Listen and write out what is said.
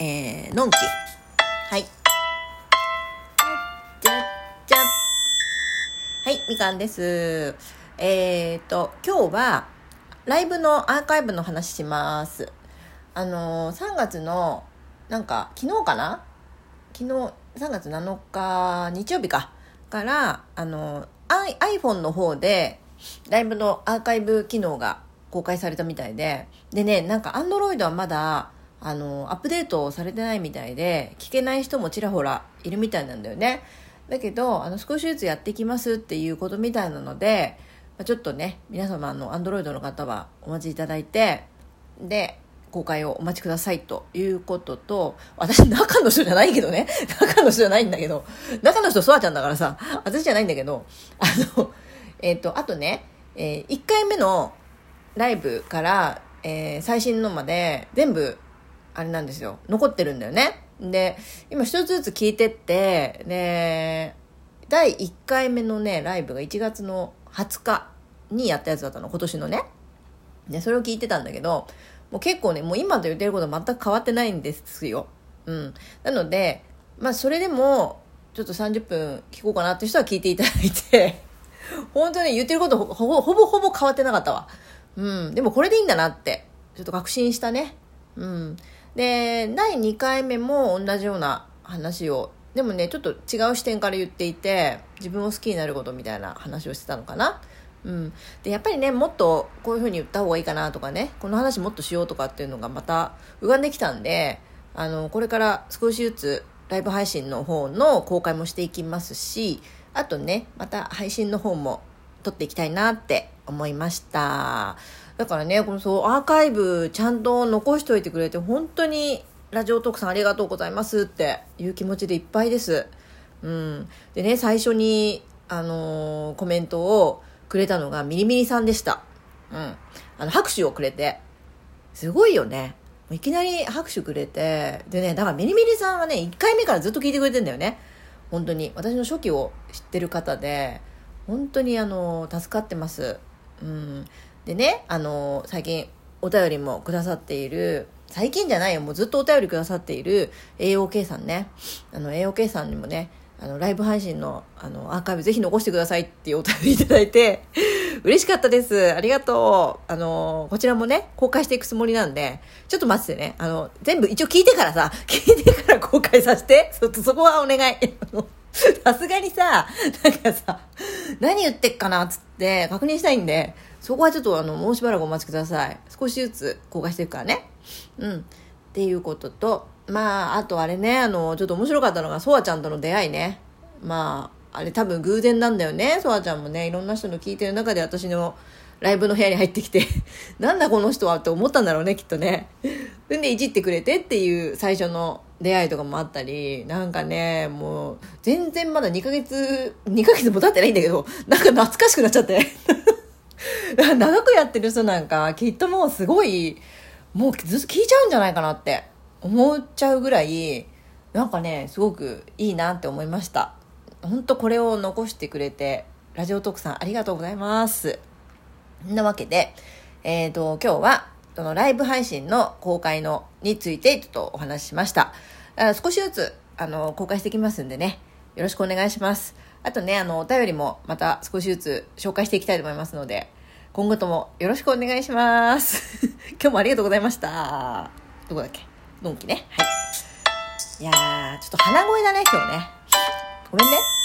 えー、のんき。はい。じゃじゃはい、みかんです。えーと、今日は、ライブのアーカイブの話します。あのー、3月の、なんか、昨日かな？昨日、3月7日、日曜日か。から、あのー、iPhone の方で、ライブのアーカイブ機能が公開されたみたいで、でね、なんか Android はまだ、あの、アップデートされてないみたいで、聞けない人もちらほらいるみたいなんだよね。だけど、あの、少しずつやっていきますっていうことみたいなので、まちょっとね、皆様、あの、アンドロイドの方はお待ちいただいて、で、公開をお待ちくださいということと、私中の人じゃないけどね。中の人じゃないんだけど、中の人ソワちゃんだからさ、私じゃないんだけど、あの、えっ、ー、と、あとね、えー、1回目のライブから、えー、最新のまで全部あれなんですよ。残ってるんだよね。で、今一つずつ聞いてって、で、第1回目のね、ライブが1月の20日にやったやつだったの、今年のね。で、それを聞いてたんだけど、もう結構ね、もう今と言ってること全く変わってないんですよ。うん。なので、まあそれでも、ちょっと30分聞こうかなって人は聞いていただいて、本当に言ってることほぼほぼほぼ変わってなかったわ。うん。でもこれでいいんだなって、ちょっと確信したね。うん。で、第2回目も同じような話を、でもね、ちょっと違う視点から言っていて、自分を好きになることみたいな話をしてたのかな。うん。で、やっぱりね、もっとこういう風に言った方がいいかなとかね、この話もっとしようとかっていうのがまた浮かんできたんで、あの、これから少しずつライブ配信の方の公開もしていきますし、あとね、また配信の方も撮っていきたいなって思いました。だからね、このそう、アーカイブちゃんと残しといてくれて、本当にラジオトークさんありがとうございますっていう気持ちでいっぱいです。うん。でね、最初に、あのー、コメントをくれたのがミリミリさんでした。うん。あの、拍手をくれて。すごいよね。いきなり拍手くれて。でね、だからミリミリさんはね、1回目からずっと聞いてくれてんだよね。本当に。私の初期を知ってる方で、本当にあの、助かってます。うん。でね、あの、最近お便りもくださっている、最近じゃないよ、もうずっとお便りくださっている AOK さんね。あの、AOK さんにもね、あの、ライブ配信の、あの、アーカイブぜひ残してくださいっていうお便りいただいて、嬉しかったです。ありがとう。あの、こちらもね、公開していくつもりなんで、ちょっと待っててね。あの、全部一応聞いてからさ、聞いてから公開させて。そ、そこはお願い。さすがにさ、なんかさ、何言ってっかなっつって確認したいんで、そこはちょっとあの、もうしばらくお待ちください。少しずつ公開していくからね。うん。っていうことと、まあ、あとあれね、あの、ちょっと面白かったのが、ソワちゃんとの出会いね。まあ、あれ多分偶然なんだよね。ソワちゃんもね、いろんな人の聞いてる中で私のライブの部屋に入ってきて なんだこの人はって思ったんだろうね、きっとね。ん で、いじってくれてっていう最初の出会いとかもあったり、なんかね、もう、全然まだ2ヶ月、2ヶ月も経ってないんだけど、なんか懐かしくなっちゃって。長くやってる人なんか、きっともうすごい、もうずっと聞いちゃうんじゃないかなって思っちゃうぐらい、なんかね、すごくいいなって思いました。本当これを残してくれて、ラジオトークさんありがとうございます。んなわけで、えっ、ー、と、今日は、そのライブ配信の公開のについてちょっとお話ししました。少しずつ、あの、公開してきますんでね、よろしくお願いします。あとね、あの、お便りもまた少しずつ紹介していきたいと思いますので、今後ともよろしくお願いします。今日もありがとうございました。どこだっけ？ドンキね。はい。いやー、ちょっと鼻声だね、今日ね。ごめんね。